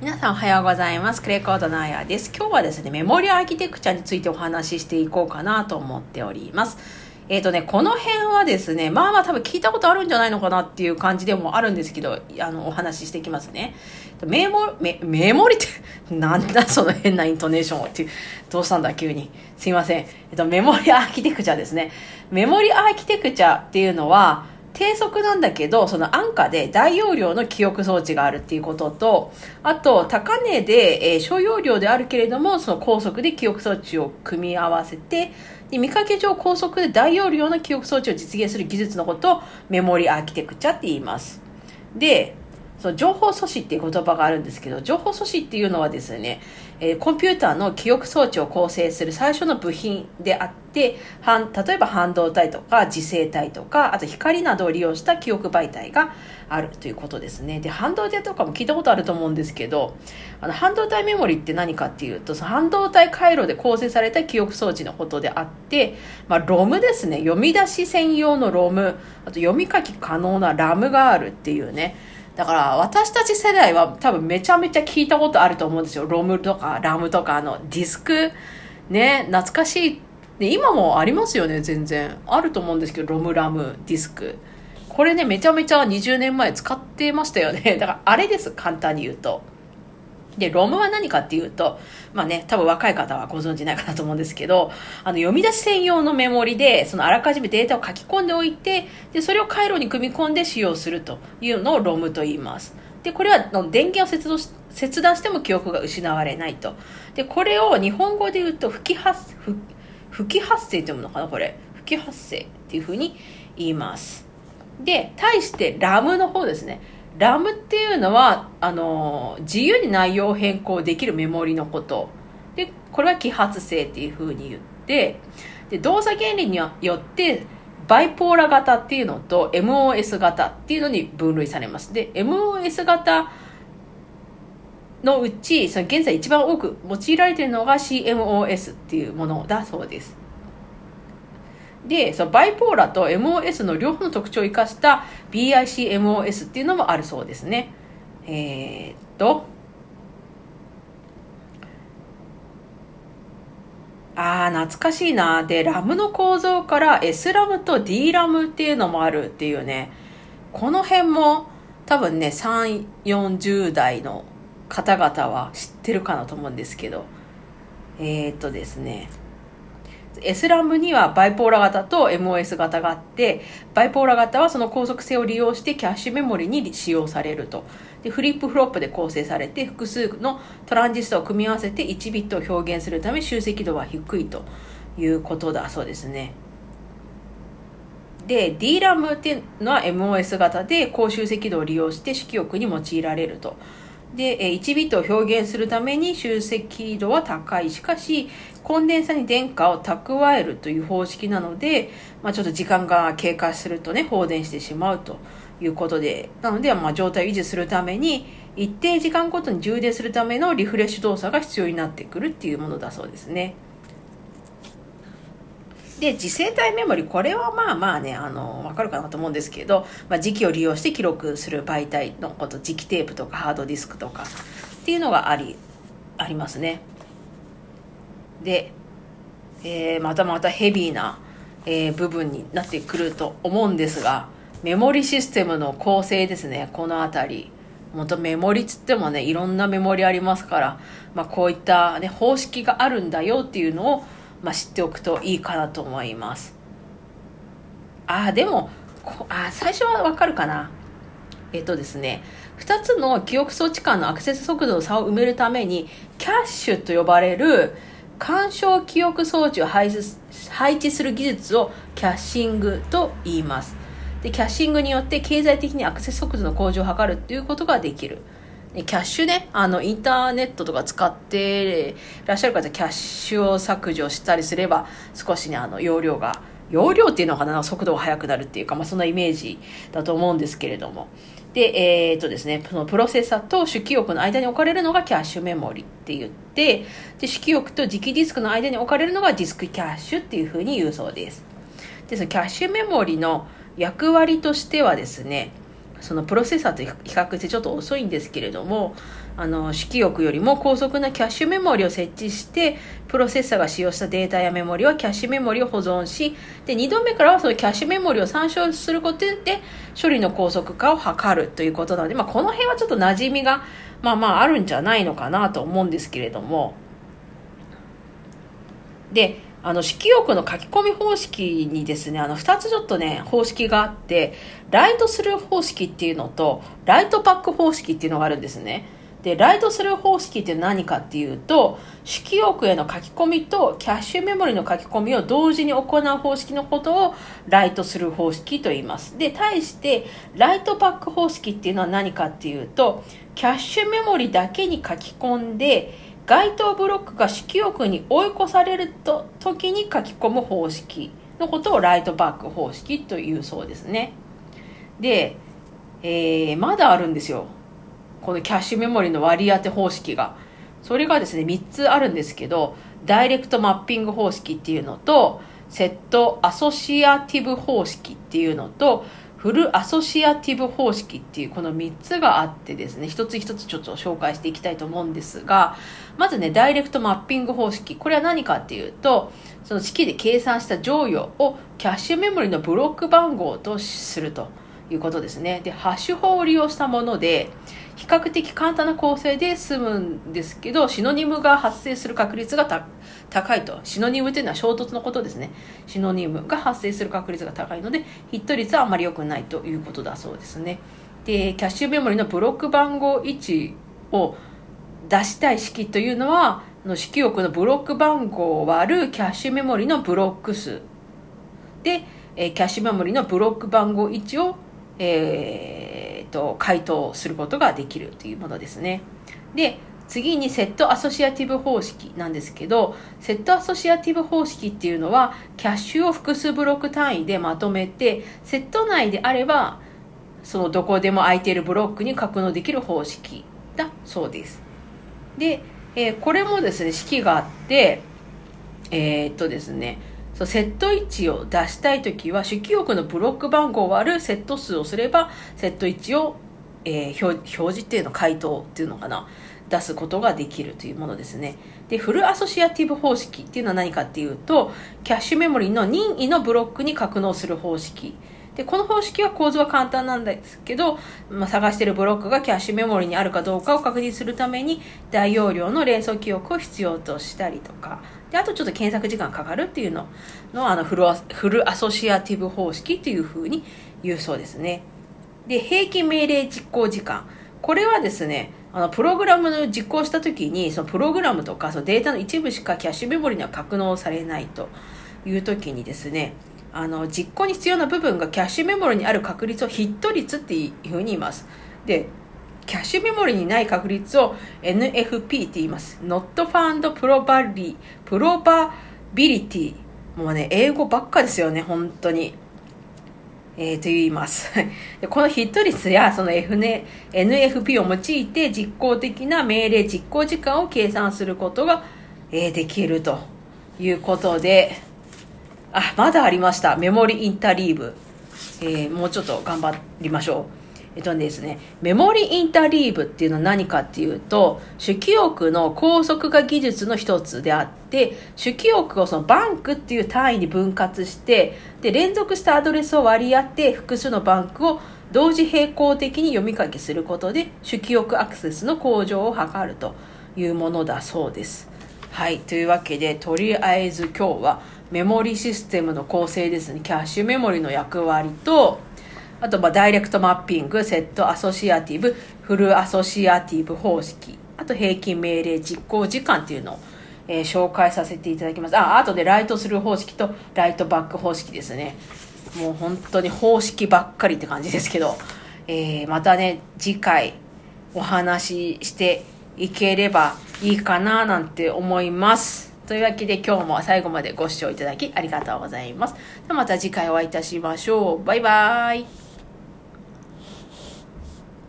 皆さんおはようございます。クレコードのあやです。今日はですね、メモリアーキテクチャについてお話ししていこうかなと思っております。えっ、とね、この辺はですね、まあまあ多分聞いたことあるんじゃないのかなっていう感じでもあるんですけど、あの、お話ししていきますね。メモ、メ、メモリって、なんだその変なイントネーションをっていう、どうしたんだ急に。すいません。えっと、メモリアーキテクチャですね。メモリアーキテクチャっていうのは、低速なんだけど、その安価で大容量の記憶装置があるっていうことと、あと、高値で、えー小容量であるけれども、その高速で記憶装置を組み合わせて、で見かけ上高速で大容量の記憶装置を実現する技術のことをメモリアーキテクチャって言います。で、その情報素子っていう言葉があるんですけど、情報素子っていうのはですね、えーコンピューターの記憶装置を構成する最初の部品であって、例えば半導体とか磁性体とか、あと光などを利用した記憶媒体があるということですね。で、半導体とかも聞いたことあると思うんですけど、あの半導体メモリって何かっていうと、その半導体回路で構成された記憶装置のことであって、まあ、ロムですね。読み出し専用のロム、あと読み書き可能なラムがあるっていうね。だから私たち世代は多分めちゃめちゃ聞いたことあると思うんですよ。ロムとかラムとかのディスクね、懐かしい。で、今もありますよね、全然。あると思うんですけど、ロムラムディスク。これね、めちゃめちゃ20年前使ってましたよね。だからあれです、簡単に言うと。で、ロムは何かっていうと、まあね、多分若い方はご存知ないかなと思うんですけど、あの、読み出し専用のメモリで、そのあらかじめデータを書き込んでおいて、で、それを回路に組み込んで使用するというのをロムと言います。で、これは電源を切断し切断しても記憶が失われないと。で、これを日本語で言うと、吹き発、吹き発生って読むのかなこれ。吹き発生っていうふうに言います。で、対してラムの方ですね。ラムっていうのは、あの、自由に内容を変更できるメモリのこと。で、これは揮発性っていうふうに言って、で、動作原理によって、バイポーラ型っていうのと MOS 型っていうのに分類されます。で、MOS 型のうち、その現在一番多く用いられているのが CMOS っていうものだそうです。で、そのバイポーラと MOS の両方の特徴を生かした BICMOS っていうのもあるそうですね。えー、っと、ああ、懐かしいな。で、ラムの構造から S ラムと D ラムっていうのもあるっていうね。この辺も多分ね、3、40代の方々は知ってるかなと思うんですけど。えー、っとですね。S ラムにはバイポーラ型と MOS 型があって、バイポーラ型はその高速性を利用してキャッシュメモリに使用されると。で、フリップフロップで構成されて、複数のトランジスタを組み合わせて1ビットを表現するため集積度は低いということだそうですね。で、D ラムっていうのは MOS 型で高集積度を利用して式記憶に用いられると。で、1ビットを表現するために集積度は高い。しかし、コンデンサに電荷を蓄えるという方式なので、まあ、ちょっと時間が経過するとね、放電してしまうということで、なので、まあ、状態を維持するために、一定時間ごとに充電するためのリフレッシュ動作が必要になってくるっていうものだそうですね。で、次世代メモリ、これはまあまあね、あの、わかるかなと思うんですけど、まあ、時期を利用して記録する媒体のこと、磁気テープとかハードディスクとかっていうのがあり、ありますね。で、えーまたまたヘビーな、えー部分になってくると思うんですが、メモリシステムの構成ですね、このあたり。元メモリつってもね、いろんなメモリありますから、まあこういったね、方式があるんだよっていうのを、まあ知っておくといいかなと思います。ああ、でも、こあ最初はわかるかな。えっとですね、2つの記憶装置間のアクセス速度の差を埋めるために、キャッシュと呼ばれる干渉記憶装置を配置配置する技術をキャッシングと言います。で、キャッシングによって経済的にアクセス速度の向上を図るっていうことができる。キャッシュね、あの、インターネットとか使ってらっしゃる方、キャッシュを削除したりすれば、少しね、あの、容量が、容量っていうのかな、速度が速くなるっていうか、まあ、そんなイメージだと思うんですけれども。で、えーっとですね、そのプロセッサと主記憶の間に置かれるのがキャッシュメモリって言って、で、主記憶と磁気ディスクの間に置かれるのがディスクキャッシュっていうふうに言うそうです。で、そのキャッシュメモリの役割としてはですね、そのプロセッサーと比較してちょっと遅いんですけれどもあの色翼よりも高速なキャッシュメモリを設置してプロセッサーが使用したデータやメモリはキャッシュメモリを保存しで2度目からはそのキャッシュメモリを参照することで処理の高速化を図るということなので、まあ、この辺はちょっと馴染みがまあまああるんじゃないのかなと思うんですけれども。であの、色翼の書き込み方式にですね、あの、二つちょっとね、方式があって、ライトスルー方式っていうのと、ライトパック方式っていうのがあるんですね。で、ライトスルー方式って何かっていうと、色翼への書き込みとキャッシュメモリの書き込みを同時に行う方式のことをライトスルー方式と言います。で、対して、ライトパック方式っていうのは何かっていうと、キャッシュメモリだけに書き込んで、該当ブロックが色翼に追い越されると時に書き込む方式のことをライトバック方式というそうですね。で、えー、まだあるんですよ。このキャッシュメモリの割り当て方式が。それがですね、3つあるんですけど、ダイレクトマッピング方式っていうのと、セットアソシアティブ方式っていうのと、フルアソシアティブ方式っていうこの3つがあってですね、一つ一つちょっと紹介していきたいと思うんですが、まずね、ダイレクトマッピング方式。これは何かっていうと、その式で計算した乗与をキャッシュメモリのブロック番号とするということですね。で、ハッシュ法を利用したもので、比較的簡単な構成で済むんですけど、シノニムが発生する確率が高いと。シノニムというのは衝突のことですね。シノニムが発生する確率が高いので、ヒット率はあまり良くないということだそうですね。で、キャッシュメモリのブロック番号1を出したい式というのは、の主記憶のブロック番号を割るキャッシュメモリのブロック数で、えキャッシュメモリのブロック番号1を、えー、と回答することができるというものですね。で、次にセットアソシアティブ方式なんですけど、セットアソシアティブ方式っていうのは、キャッシュを複数ブロック単位でまとめて、セット内であれば、そのどこでも空いているブロックに格納できる方式だそうです。で、えー、これもですね、式があって、えー、っとですね、そうセット位置を出したいときは、主記憶のブロック番号を割るセット数をすれば、セット位置を、えー、表示っていうの、回答っていうのかな。出すことができるというものですね。で、フルアソシアティブ方式っていうのは何かっていうと、キャッシュメモリの任意のブロックに格納する方式。で、この方式は構図は簡単なんですけど、まあ、探しているブロックがキャッシュメモリにあるかどうかを確認するために、大容量の連想記憶を必要としたりとか、で、あとちょっと検索時間かかるっていうのの、あのフルア、フルアソシアティブ方式っていうふうに言うそうですね。で、平均命令実行時間。これはですね、あの、プログラムの実行したときに、そのプログラムとか、そのデータの一部しかキャッシュメモリには格納されないというときにですね、あの、実行に必要な部分がキャッシュメモリにある確率をヒット率っていうふうに言います。で、キャッシュメモリにない確率を NFP って言います。Not Found Probability。もうね、英語ばっかですよね、本当に。えー、と言います。でこのヒット率やその F、ね、NFP を用いて実行的な命令実行時間を計算することが、えー、できるということで、あ、まだありました。メモリインタリーブ。えー、もうちょっと頑張りましょう。えっとですね、メモリインタリーブっていうのは何かっていうと、主記憶の高速化技術の一つであって、主記憶をそのバンクっていう単位に分割して、で、連続したアドレスを割り当て、複数のバンクを同時並行的に読み書きすることで、主記憶アクセスの向上を図るというものだそうです。はい。というわけで、とりあえず今日はメモリシステムの構成ですね。キャッシュメモリの役割と、あと、まダイレクトマッピング、セットアソシアティブ、フルアソシアティブ方式、あと平均命令実行時間っていうのを、えー、紹介させていただきます。あ、あとでライトスルー方式とライトバック方式ですね。もう本当に方式ばっかりって感じですけど、えー、またね、次回お話ししていければいいかななんて思います。というわけで今日も最後までご視聴いただきありがとうございます。また次回お会いいたしましょう。バイバーイ。